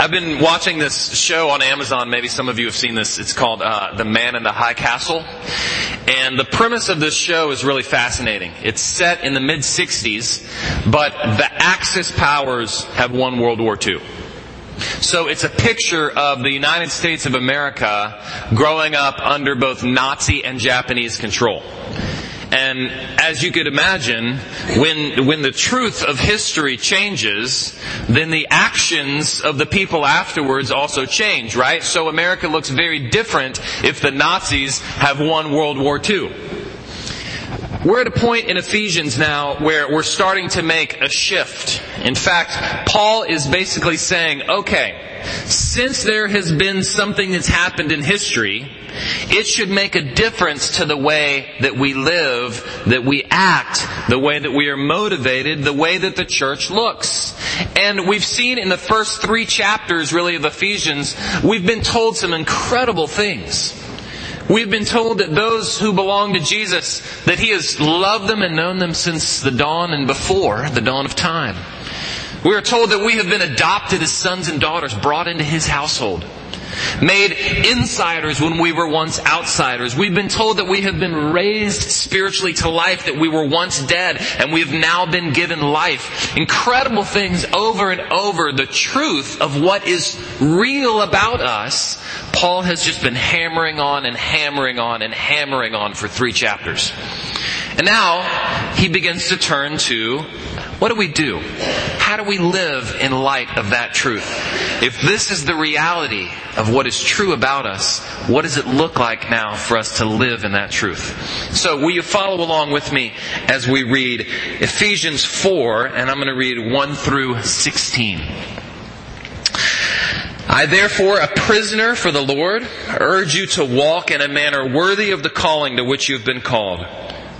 I've been watching this show on Amazon. Maybe some of you have seen this. It's called uh, The Man in the High Castle. And the premise of this show is really fascinating. It's set in the mid 60s, but the Axis powers have won World War II. So it's a picture of the United States of America growing up under both Nazi and Japanese control. And as you could imagine, when, when the truth of history changes, then the actions of the people afterwards also change, right? So America looks very different if the Nazis have won World War II. We're at a point in Ephesians now where we're starting to make a shift. In fact, Paul is basically saying, okay, since there has been something that's happened in history, it should make a difference to the way that we live, that we act, the way that we are motivated, the way that the church looks. And we've seen in the first three chapters, really, of Ephesians, we've been told some incredible things. We've been told that those who belong to Jesus, that He has loved them and known them since the dawn and before the dawn of time. We are told that we have been adopted as sons and daughters, brought into His household made insiders when we were once outsiders. We've been told that we have been raised spiritually to life, that we were once dead, and we have now been given life. Incredible things over and over. The truth of what is real about us, Paul has just been hammering on and hammering on and hammering on for three chapters. And now he begins to turn to what do we do? How do we live in light of that truth? If this is the reality of what is true about us, what does it look like now for us to live in that truth? So will you follow along with me as we read Ephesians 4, and I'm going to read 1 through 16. I therefore, a prisoner for the Lord, urge you to walk in a manner worthy of the calling to which you have been called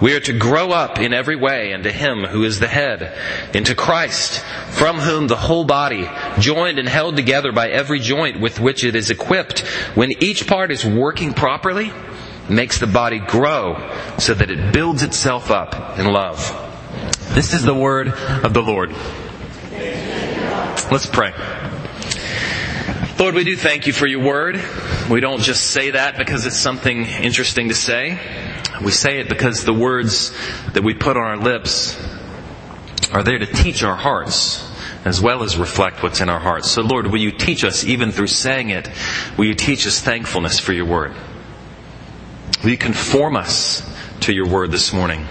we are to grow up in every way into Him who is the head, into Christ, from whom the whole body, joined and held together by every joint with which it is equipped, when each part is working properly, makes the body grow so that it builds itself up in love. This is the word of the Lord. Let's pray. Lord, we do thank you for your word. We don't just say that because it's something interesting to say. We say it because the words that we put on our lips are there to teach our hearts as well as reflect what's in our hearts. So Lord, will you teach us even through saying it? Will you teach us thankfulness for your word? Will you conform us to your word this morning?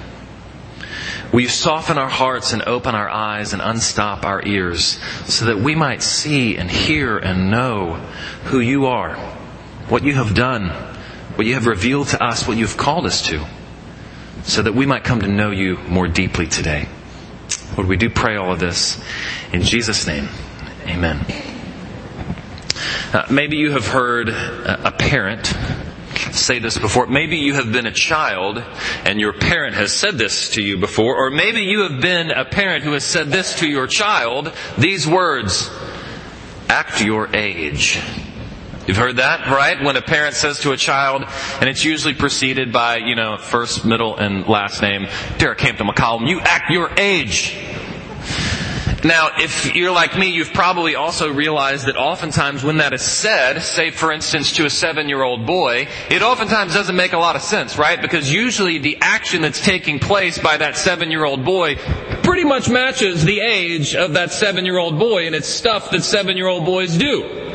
Will you soften our hearts and open our eyes and unstop our ears so that we might see and hear and know who you are, what you have done, what you have revealed to us, what you have called us to, so that we might come to know you more deeply today. Lord, we do pray all of this in Jesus' name. Amen. Uh, maybe you have heard a parent say this before. Maybe you have been a child and your parent has said this to you before, or maybe you have been a parent who has said this to your child, these words, act your age. You've heard that, right? When a parent says to a child, and it's usually preceded by, you know, first, middle, and last name, Derek Hampton McCollum, you act your age. Now, if you're like me, you've probably also realized that oftentimes when that is said, say for instance to a seven year old boy, it oftentimes doesn't make a lot of sense, right? Because usually the action that's taking place by that seven year old boy pretty much matches the age of that seven year old boy and it's stuff that seven year old boys do.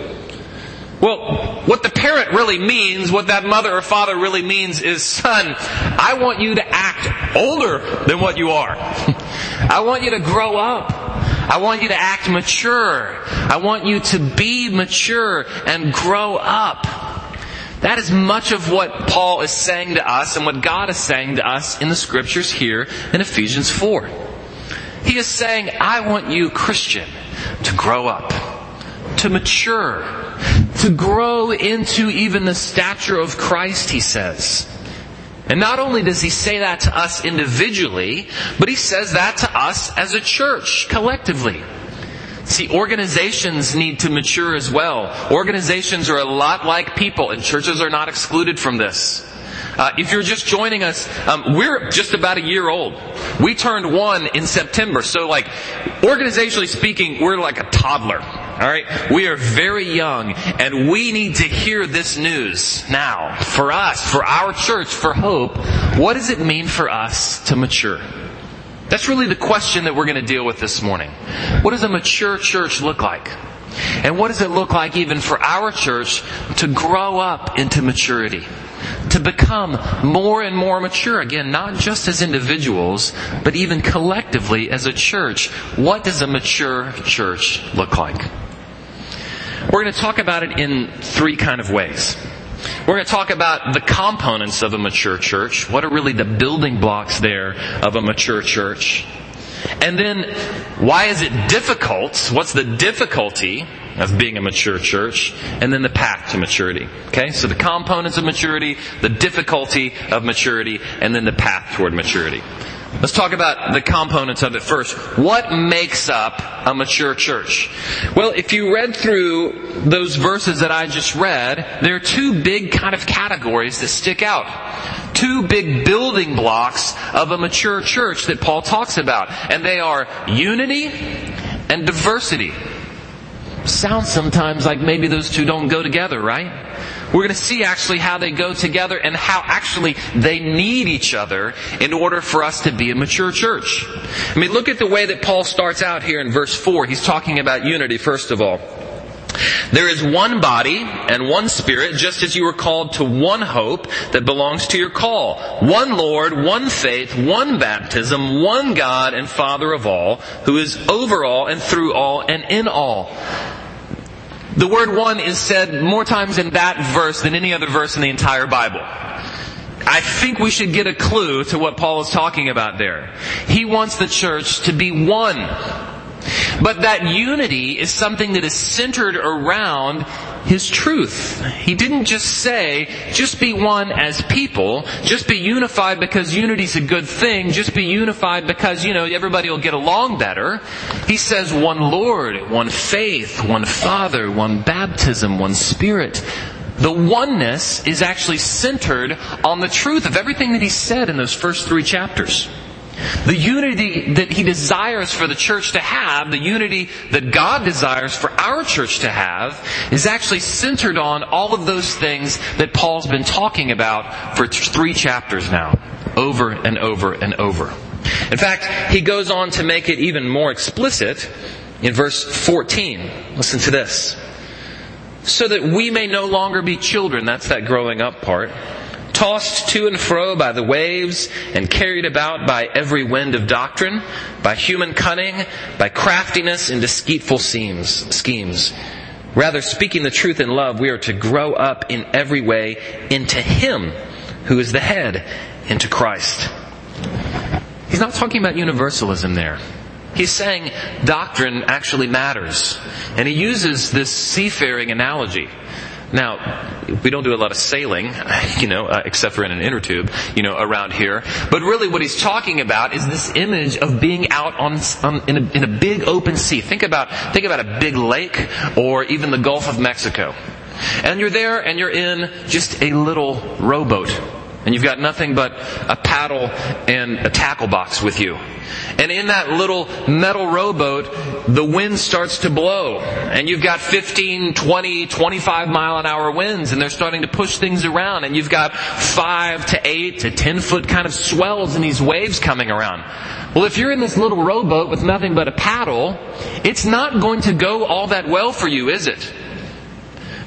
Well, what the parent really means, what that mother or father really means is, son, I want you to act older than what you are. I want you to grow up. I want you to act mature. I want you to be mature and grow up. That is much of what Paul is saying to us and what God is saying to us in the scriptures here in Ephesians 4. He is saying, I want you, Christian, to grow up, to mature, to grow into even the stature of Christ, he says. And not only does he say that to us individually, but he says that to us as a church, collectively. See, organizations need to mature as well. Organizations are a lot like people, and churches are not excluded from this. Uh, if you're just joining us, um, we're just about a year old. We turned one in September, so like, organizationally speaking, we're like a toddler. Alright? We are very young and we need to hear this news now. For us, for our church, for hope, what does it mean for us to mature? That's really the question that we're going to deal with this morning. What does a mature church look like? And what does it look like even for our church to grow up into maturity? To become more and more mature. Again, not just as individuals, but even collectively as a church. What does a mature church look like? We're going to talk about it in three kind of ways. We're going to talk about the components of a mature church. What are really the building blocks there of a mature church? And then, why is it difficult? What's the difficulty of being a mature church? And then the path to maturity. Okay? So the components of maturity, the difficulty of maturity, and then the path toward maturity. Let's talk about the components of it first. What makes up a mature church? Well, if you read through those verses that I just read, there are two big kind of categories that stick out. Two big building blocks of a mature church that Paul talks about. And they are unity and diversity. Sounds sometimes like maybe those two don't go together, right? We're going to see actually how they go together and how actually they need each other in order for us to be a mature church. I mean, look at the way that Paul starts out here in verse 4. He's talking about unity, first of all. There is one body and one spirit, just as you were called to one hope that belongs to your call. One Lord, one faith, one baptism, one God and Father of all, who is over all and through all and in all. The word one is said more times in that verse than any other verse in the entire Bible. I think we should get a clue to what Paul is talking about there. He wants the church to be one. But that unity is something that is centered around his truth. He didn't just say, just be one as people, just be unified because unity's a good thing, just be unified because, you know, everybody will get along better. He says one Lord, one faith, one Father, one baptism, one Spirit. The oneness is actually centered on the truth of everything that he said in those first three chapters. The unity that he desires for the church to have, the unity that God desires for our church to have, is actually centered on all of those things that Paul's been talking about for three chapters now, over and over and over. In fact, he goes on to make it even more explicit in verse 14. Listen to this. So that we may no longer be children, that's that growing up part tossed to and fro by the waves and carried about by every wind of doctrine, by human cunning, by craftiness and deceitful schemes. Rather, speaking the truth in love, we are to grow up in every way into Him who is the head, into Christ. He's not talking about universalism there. He's saying doctrine actually matters. And he uses this seafaring analogy. Now, we don't do a lot of sailing, you know, uh, except for in an inner tube, you know, around here. But really what he's talking about is this image of being out on, on in, a, in a big open sea. Think about, think about a big lake or even the Gulf of Mexico. And you're there and you're in just a little rowboat. And you've got nothing but a paddle and a tackle box with you. And in that little metal rowboat, the wind starts to blow. And you've got 15, 20, 25 mile an hour winds and they're starting to push things around. And you've got five to eight to 10 foot kind of swells and these waves coming around. Well, if you're in this little rowboat with nothing but a paddle, it's not going to go all that well for you, is it?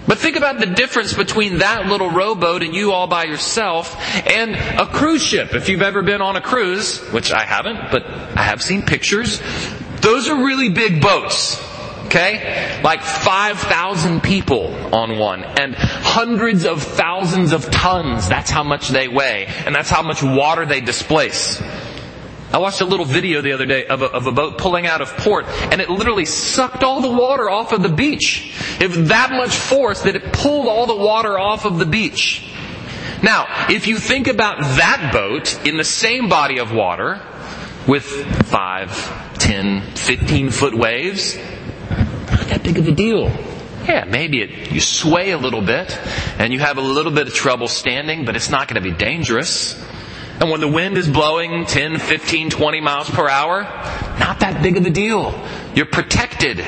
But think about the difference between that little rowboat and you all by yourself and a cruise ship. If you've ever been on a cruise, which I haven't, but I have seen pictures, those are really big boats. Okay? Like 5,000 people on one and hundreds of thousands of tons. That's how much they weigh. And that's how much water they displace. I watched a little video the other day of a, of a, boat pulling out of port, and it literally sucked all the water off of the beach. It was that much force that it pulled all the water off of the beach. Now, if you think about that boat in the same body of water, with 5, 10, 15 foot waves, not that big of a deal. Yeah, maybe it, you sway a little bit, and you have a little bit of trouble standing, but it's not going to be dangerous. And when the wind is blowing 10, 15, 20 miles per hour, not that big of a deal. You're protected.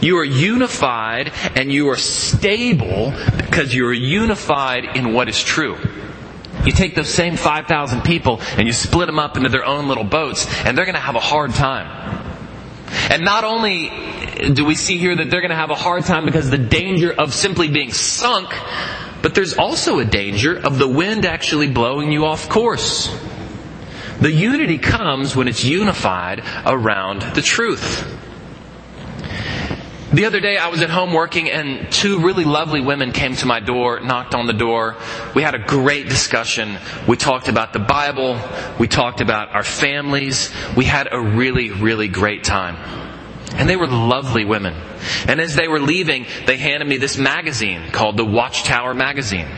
You are unified and you are stable because you are unified in what is true. You take those same 5,000 people and you split them up into their own little boats and they're going to have a hard time. And not only do we see here that they're going to have a hard time because the danger of simply being sunk, but there's also a danger of the wind actually blowing you off course. The unity comes when it's unified around the truth. The other day I was at home working and two really lovely women came to my door, knocked on the door. We had a great discussion. We talked about the Bible. We talked about our families. We had a really, really great time. And they were lovely women. And as they were leaving, they handed me this magazine called the Watchtower Magazine.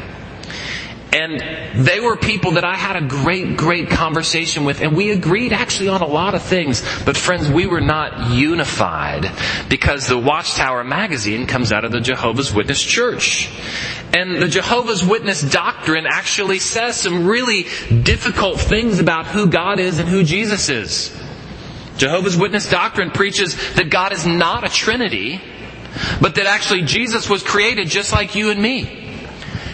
And they were people that I had a great, great conversation with, and we agreed actually on a lot of things. But friends, we were not unified because the Watchtower magazine comes out of the Jehovah's Witness Church. And the Jehovah's Witness doctrine actually says some really difficult things about who God is and who Jesus is. Jehovah's Witness doctrine preaches that God is not a Trinity, but that actually Jesus was created just like you and me.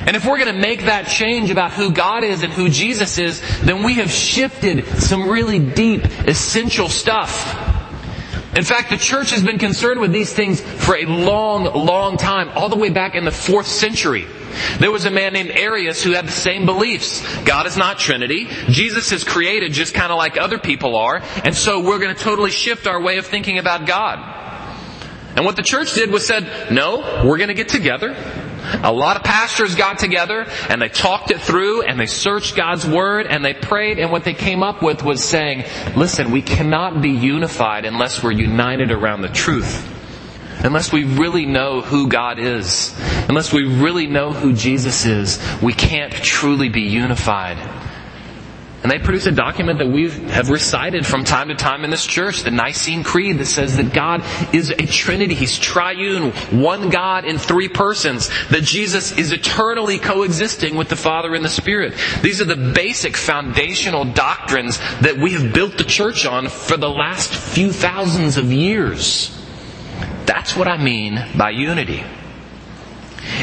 And if we're going to make that change about who God is and who Jesus is, then we have shifted some really deep, essential stuff. In fact, the church has been concerned with these things for a long, long time, all the way back in the fourth century. There was a man named Arius who had the same beliefs. God is not Trinity. Jesus is created just kind of like other people are. And so we're going to totally shift our way of thinking about God. And what the church did was said, no, we're going to get together. A lot of pastors got together and they talked it through and they searched God's Word and they prayed and what they came up with was saying, listen, we cannot be unified unless we're united around the truth. Unless we really know who God is, unless we really know who Jesus is, we can't truly be unified. And they produce a document that we have recited from time to time in this church, the Nicene Creed that says that God is a Trinity. He's triune, one God in three persons, that Jesus is eternally coexisting with the Father and the Spirit. These are the basic foundational doctrines that we have built the church on for the last few thousands of years. That's what I mean by unity.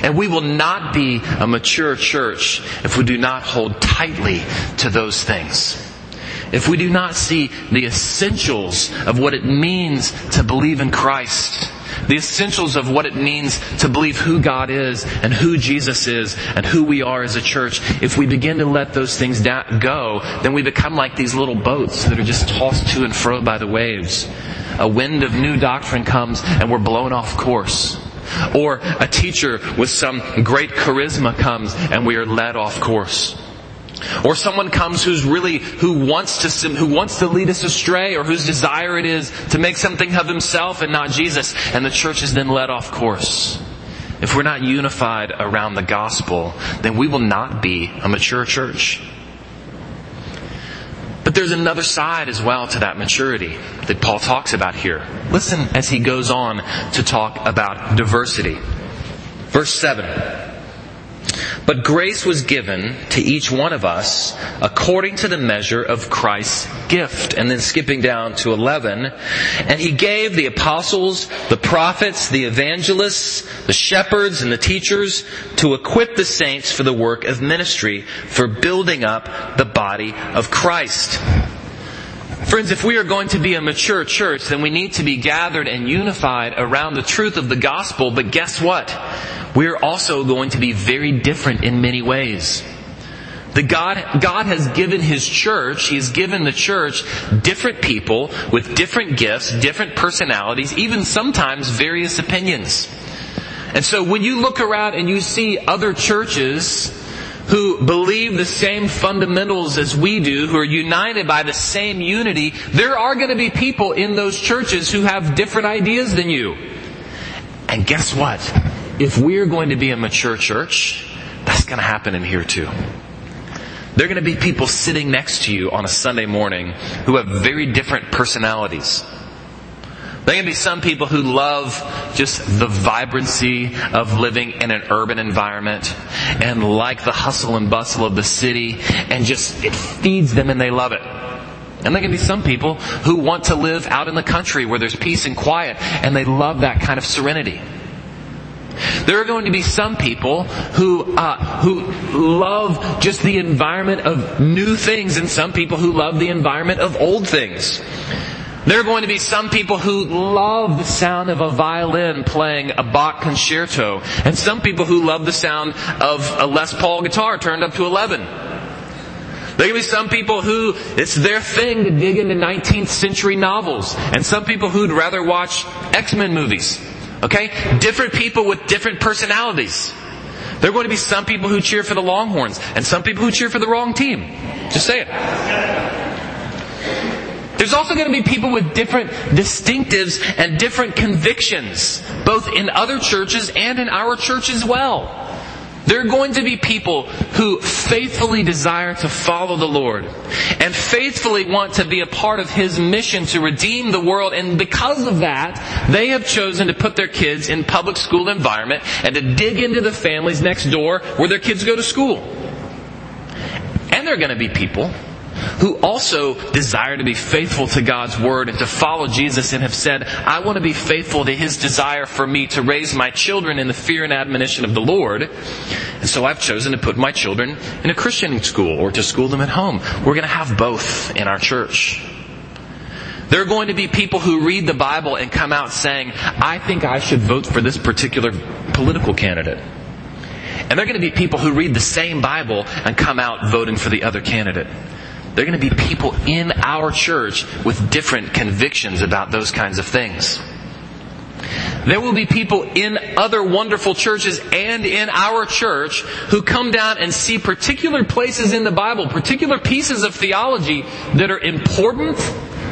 And we will not be a mature church if we do not hold tightly to those things. If we do not see the essentials of what it means to believe in Christ, the essentials of what it means to believe who God is and who Jesus is and who we are as a church, if we begin to let those things go, then we become like these little boats that are just tossed to and fro by the waves a wind of new doctrine comes and we're blown off course. Or a teacher with some great charisma comes and we are led off course. Or someone comes who's really, who wants to, who wants to lead us astray or whose desire it is to make something of himself and not Jesus and the church is then led off course. If we're not unified around the gospel, then we will not be a mature church. There's another side as well to that maturity that Paul talks about here. Listen as he goes on to talk about diversity. Verse 7. But grace was given to each one of us according to the measure of Christ's gift. And then skipping down to 11. And he gave the apostles, the prophets, the evangelists, the shepherds, and the teachers to equip the saints for the work of ministry, for building up the body of Christ. Friends, if we are going to be a mature church, then we need to be gathered and unified around the truth of the gospel. But guess what? We're also going to be very different in many ways. The God, God has given His church, He has given the church different people with different gifts, different personalities, even sometimes various opinions. And so when you look around and you see other churches who believe the same fundamentals as we do, who are united by the same unity, there are going to be people in those churches who have different ideas than you. And guess what? If we're going to be a mature church, that's going to happen in here too. There are going to be people sitting next to you on a Sunday morning who have very different personalities. There can be some people who love just the vibrancy of living in an urban environment and like the hustle and bustle of the city and just it feeds them and they love it. And there can be some people who want to live out in the country where there's peace and quiet and they love that kind of serenity. There are going to be some people who uh, who love just the environment of new things, and some people who love the environment of old things. There are going to be some people who love the sound of a violin playing a Bach concerto, and some people who love the sound of a Les Paul guitar turned up to 11. There can be some people who it's their thing to dig into 19th century novels, and some people who'd rather watch X-Men movies. Okay? Different people with different personalities. There are going to be some people who cheer for the Longhorns, and some people who cheer for the wrong team. Just say it. There's also going to be people with different distinctives and different convictions, both in other churches and in our church as well. There are going to be people who faithfully desire to follow the Lord and faithfully want to be a part of His mission to redeem the world. And because of that, they have chosen to put their kids in public school environment and to dig into the families next door where their kids go to school. And there are going to be people who also desire to be faithful to God's Word and to follow Jesus and have said, I want to be faithful to His desire for me to raise my children in the fear and admonition of the Lord. And so I've chosen to put my children in a Christian school or to school them at home. We're going to have both in our church. There are going to be people who read the Bible and come out saying, I think I should vote for this particular political candidate. And there are going to be people who read the same Bible and come out voting for the other candidate. There are going to be people in our church with different convictions about those kinds of things. There will be people in other wonderful churches and in our church who come down and see particular places in the Bible, particular pieces of theology that are important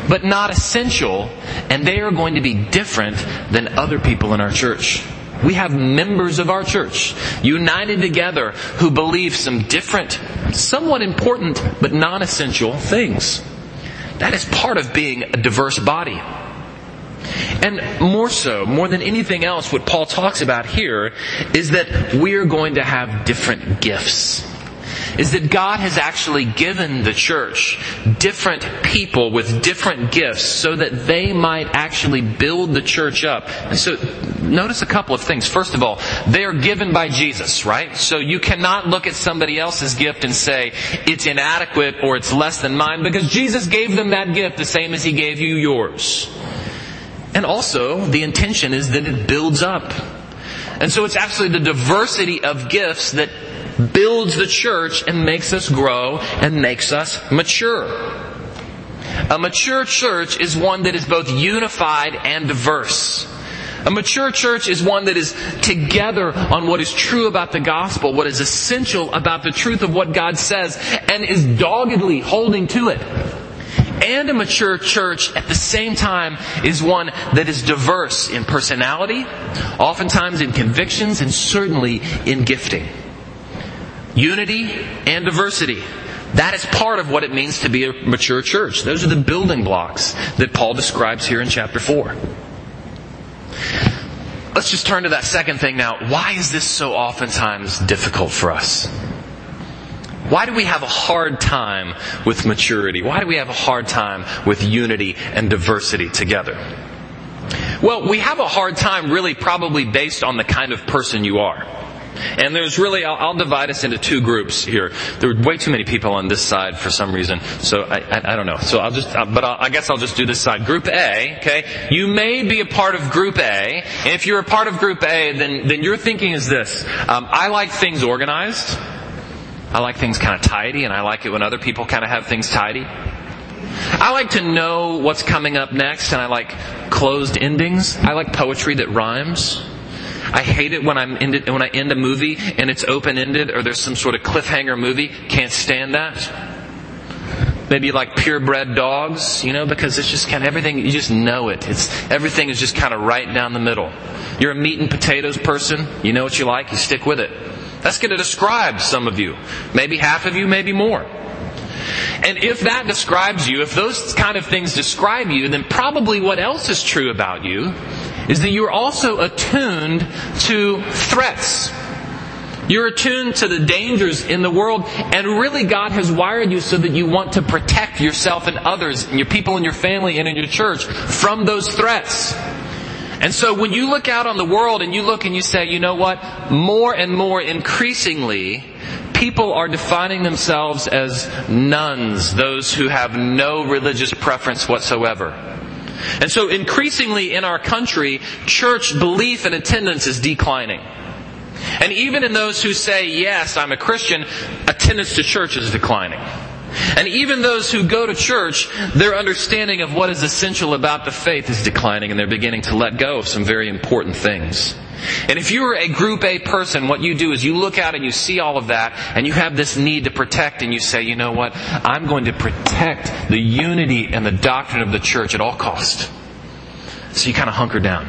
but not essential, and they are going to be different than other people in our church. We have members of our church united together who believe some different, somewhat important, but non essential things. That is part of being a diverse body. And more so, more than anything else, what Paul talks about here is that we're going to have different gifts is that God has actually given the church different people with different gifts so that they might actually build the church up. And so notice a couple of things. First of all, they are given by Jesus, right? So you cannot look at somebody else's gift and say it's inadequate or it's less than mine because Jesus gave them that gift the same as he gave you yours. And also, the intention is that it builds up. And so it's actually the diversity of gifts that builds the church and makes us grow and makes us mature. A mature church is one that is both unified and diverse. A mature church is one that is together on what is true about the gospel, what is essential about the truth of what God says, and is doggedly holding to it. And a mature church at the same time is one that is diverse in personality, oftentimes in convictions, and certainly in gifting. Unity and diversity. That is part of what it means to be a mature church. Those are the building blocks that Paul describes here in chapter 4. let's just turn to that second thing now. Why is this so oftentimes difficult for us? Why do we have a hard time with maturity? Why do we have a hard time with unity and diversity together? Well, we have a hard time really probably based on the kind of person you are. And there's really, I'll, I'll, divide us into two groups here. There are way too many people on this side for some reason, so I, I, I don't know. So I'll just, uh, but I'll, i guess I'll just do this side. Group A, okay? You may be a part of Group A, and if you're a part of Group A, then, then your thinking is this. Um, I like things organized. I like things kind of tidy, and I like it when other people kind of have things tidy. I like to know what's coming up next, and I like closed endings. I like poetry that rhymes. I hate it when I'm ended, when I end a movie and it's open ended or there's some sort of cliffhanger movie. Can't stand that. Maybe like purebred dogs, you know, because it's just kind of everything. You just know it. It's everything is just kind of right down the middle. You're a meat and potatoes person. You know what you like. You stick with it. That's going to describe some of you. Maybe half of you, maybe more. And if that describes you, if those kind of things describe you, then probably what else is true about you is that you're also attuned to threats. You're attuned to the dangers in the world, and really God has wired you so that you want to protect yourself and others, and your people and your family and in your church from those threats. And so when you look out on the world and you look and you say, you know what? More and more increasingly, people are defining themselves as nones, those who have no religious preference whatsoever. And so increasingly in our country, church belief and attendance is declining. And even in those who say, yes, I'm a Christian, attendance to church is declining. And even those who go to church, their understanding of what is essential about the faith is declining and they're beginning to let go of some very important things. And if you're a group A person, what you do is you look out and you see all of that and you have this need to protect and you say, you know what? I'm going to protect the unity and the doctrine of the church at all cost. So you kind of hunker down.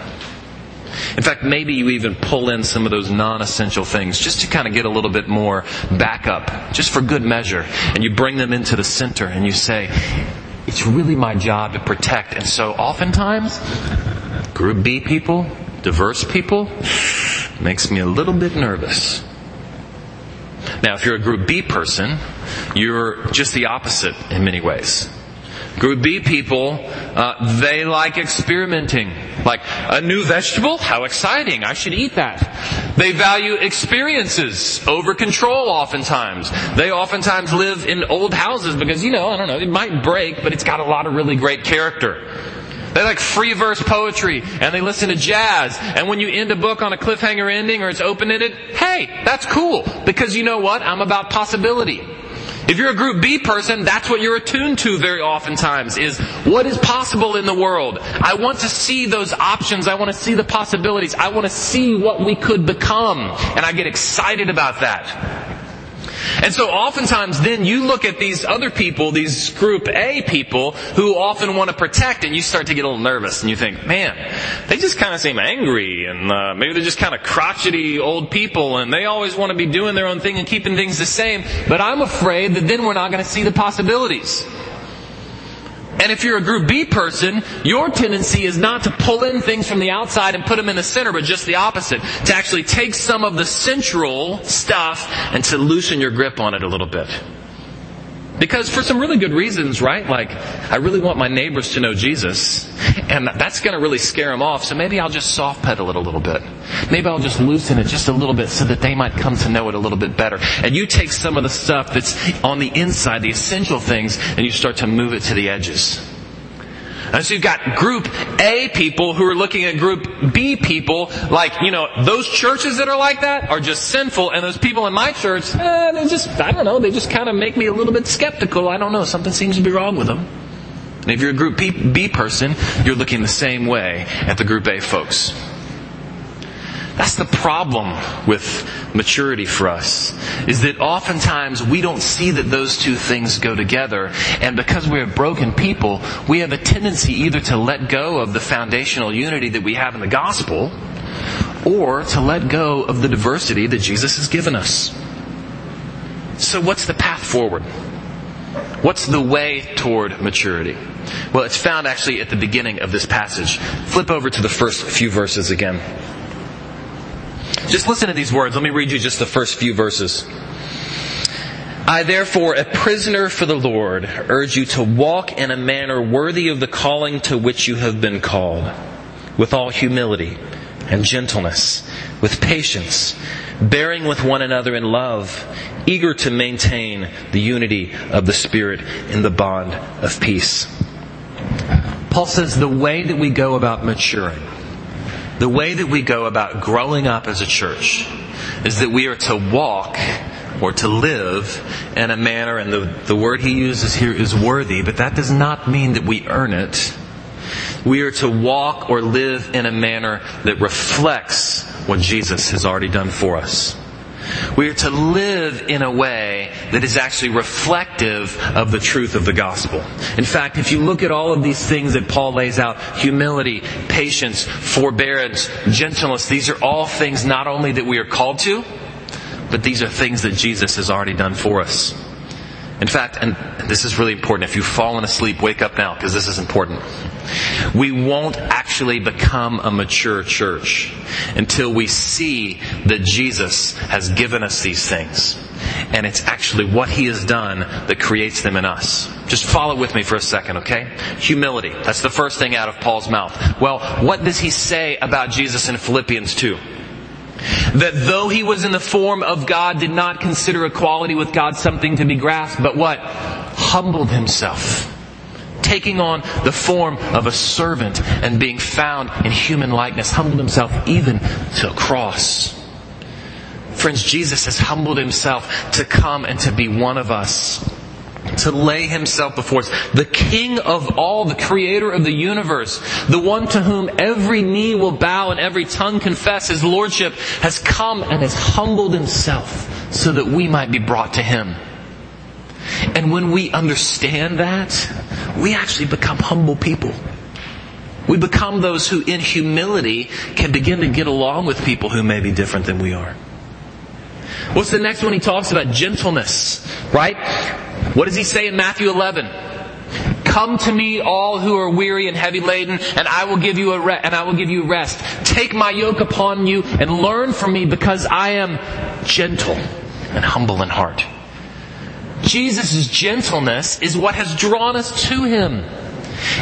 In fact, maybe you even pull in some of those non-essential things just to kind of get a little bit more backup, just for good measure. And you bring them into the center and you say, it's really my job to protect. And so oftentimes, group B people, diverse people makes me a little bit nervous. Now, if you're a group B person, you're just the opposite in many ways. Group B people, uh, they like experimenting. Like, a new vegetable? How exciting. I should eat that. They value experiences over control oftentimes. They oftentimes live in old houses because, you know, I don't know, it might break, but it's got a lot of really great character. They like free verse poetry and they listen to jazz. And when you end a book on a cliffhanger ending or it's open ended, hey, that's cool. Because you know what? I'm about possibility. If you're a group B person, that's what you're attuned to very oftentimes is what is possible in the world. I want to see those options. I want to see the possibilities. I want to see what we could become. And I get excited about that. And so oftentimes then you look at these other people, these group A people, who often want to protect, and you start to get a little nervous, and you think, man, they just kind of seem angry, and uh, maybe they're just kind of crotchety old people, and they always want to be doing their own thing and keeping things the same, but I'm afraid that then we're not going to see the possibilities. And if you're a group B person, your tendency is not to pull in things from the outside and put them in the center, but just the opposite. To actually take some of the central stuff and to loosen your grip on it a little bit. Because for some really good reasons, right? Like, I really want my neighbors to know Jesus, and that's gonna really scare them off, so maybe I'll just soft pedal it a little bit. Maybe I'll just loosen it just a little bit so that they might come to know it a little bit better. And you take some of the stuff that's on the inside, the essential things, and you start to move it to the edges. And so you've got group A people who are looking at group B people like, you know, those churches that are like that are just sinful and those people in my church, eh, they just, I don't know, they just kind of make me a little bit skeptical. I don't know, something seems to be wrong with them. And if you're a group B person, you're looking the same way at the group A folks. That's the problem with maturity for us, is that oftentimes we don't see that those two things go together, and because we're broken people, we have a tendency either to let go of the foundational unity that we have in the gospel, or to let go of the diversity that Jesus has given us. So what's the path forward? What's the way toward maturity? Well, it's found actually at the beginning of this passage. Flip over to the first few verses again. Just listen to these words. Let me read you just the first few verses. I therefore, a prisoner for the Lord, urge you to walk in a manner worthy of the calling to which you have been called, with all humility and gentleness, with patience, bearing with one another in love, eager to maintain the unity of the Spirit in the bond of peace. Paul says the way that we go about maturing, the way that we go about growing up as a church, is that we are to walk or to live in a manner, and the, the word he uses here is worthy, but that does not mean that we earn it. We are to walk or live in a manner that reflects what Jesus has already done for us. We are to live in a way that is actually reflective of the truth of the gospel. In fact, if you look at all of these things that Paul lays out, humility, patience, forbearance, gentleness, these are all things not only that we are called to, but these are things that Jesus has already done for us. In fact, and this is really important, if you've fallen asleep, wake up now because this is important. We won't actually become a mature church until we see that Jesus has given us these things. And it's actually what He has done that creates them in us. Just follow with me for a second, okay? Humility. That's the first thing out of Paul's mouth. Well, what does he say about Jesus in Philippians 2? That though he was in the form of God, did not consider equality with God something to be grasped, but what? Humbled himself. Taking on the form of a servant and being found in human likeness, humbled himself even to a cross. Friends, Jesus has humbled himself to come and to be one of us to lay himself before us. The King of all, the creator of the universe, the one to whom every knee will bow and every tongue confess his lordship has come and has humbled himself so that we might be brought to him. And when we understand that, we actually become humble people. We become those who in humility can begin to get along with people who may be different than we are. What's the next one he talks about? Gentleness, right? What does he say in Matthew 11? Come to me, all who are weary and heavy laden, and I will give you a re- and I will give you rest. Take my yoke upon you and learn from me, because I am gentle and humble in heart. Jesus' gentleness is what has drawn us to him.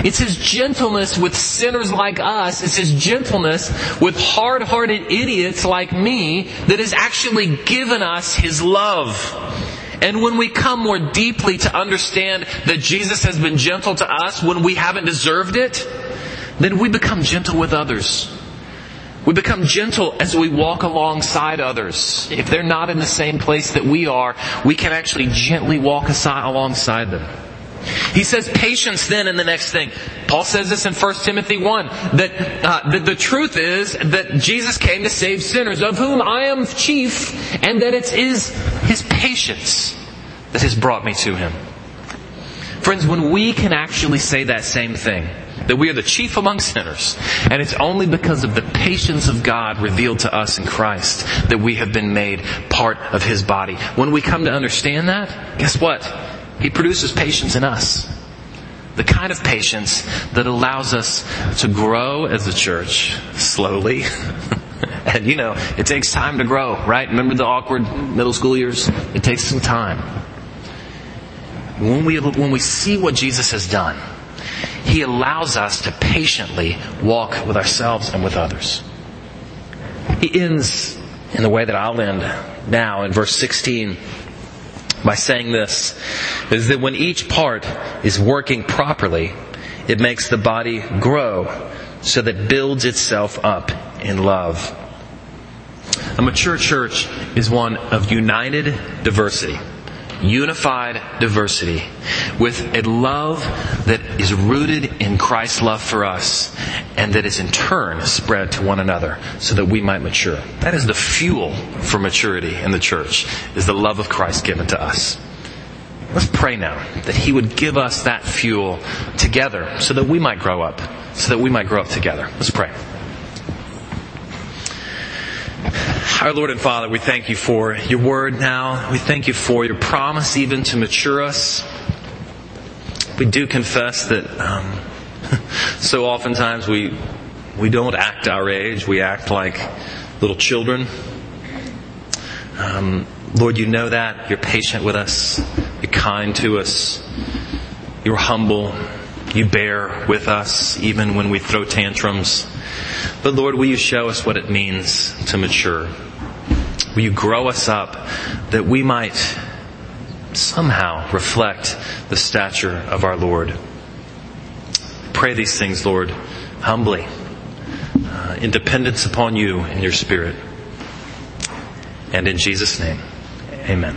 It's his gentleness with sinners like us. It's his gentleness with hard-hearted idiots like me that has actually given us his love. And when we come more deeply to understand that Jesus has been gentle to us when we haven't deserved it, then we become gentle with others. We become gentle as we walk alongside others. If they're not in the same place that we are, we can actually gently walk aside, alongside them. He says patience then in the next thing. Paul says this in 1 Timothy 1, that, uh, that the truth is that Jesus came to save sinners, of whom I am chief, and that it is his patience that has brought me to him. Friends, when we can actually say that same thing, that we are the chief among sinners, and it's only because of the patience of God revealed to us in Christ that we have been made part of His body. When we come to understand that, guess what? He produces patience in us. The kind of patience that allows us to grow as a church slowly. and you know, it takes time to grow, right? Remember the awkward middle school years? It takes some time. When we, when we see what Jesus has done, He allows us to patiently walk with ourselves and with others. He ends in the way that I'll end now in verse 16 by saying this is that when each part is working properly, it makes the body grow so that it builds itself up in love. A mature church is one of united diversity unified diversity with a love that is rooted in Christ's love for us and that is in turn spread to one another so that we might mature. That is the fuel for maturity in the church, is the love of Christ given to us. Let's pray now that He would give us that fuel together so that we might grow up, so that we might grow up together. Let's pray. Our Lord and Father, we thank you for your word now. We thank you for your promise even to mature us. We do confess that um, so oftentimes we, we don't act our age. We act like little children. Um, Lord, you know that. You're patient with us. You're kind to us. You're humble. You bear with us even when we throw tantrums. But Lord, will you show us what it means to mature? Will you grow us up that we might somehow reflect the stature of our Lord? Pray these things, Lord, humbly, uh, in dependence upon you and your Spirit. And in Jesus' name, amen.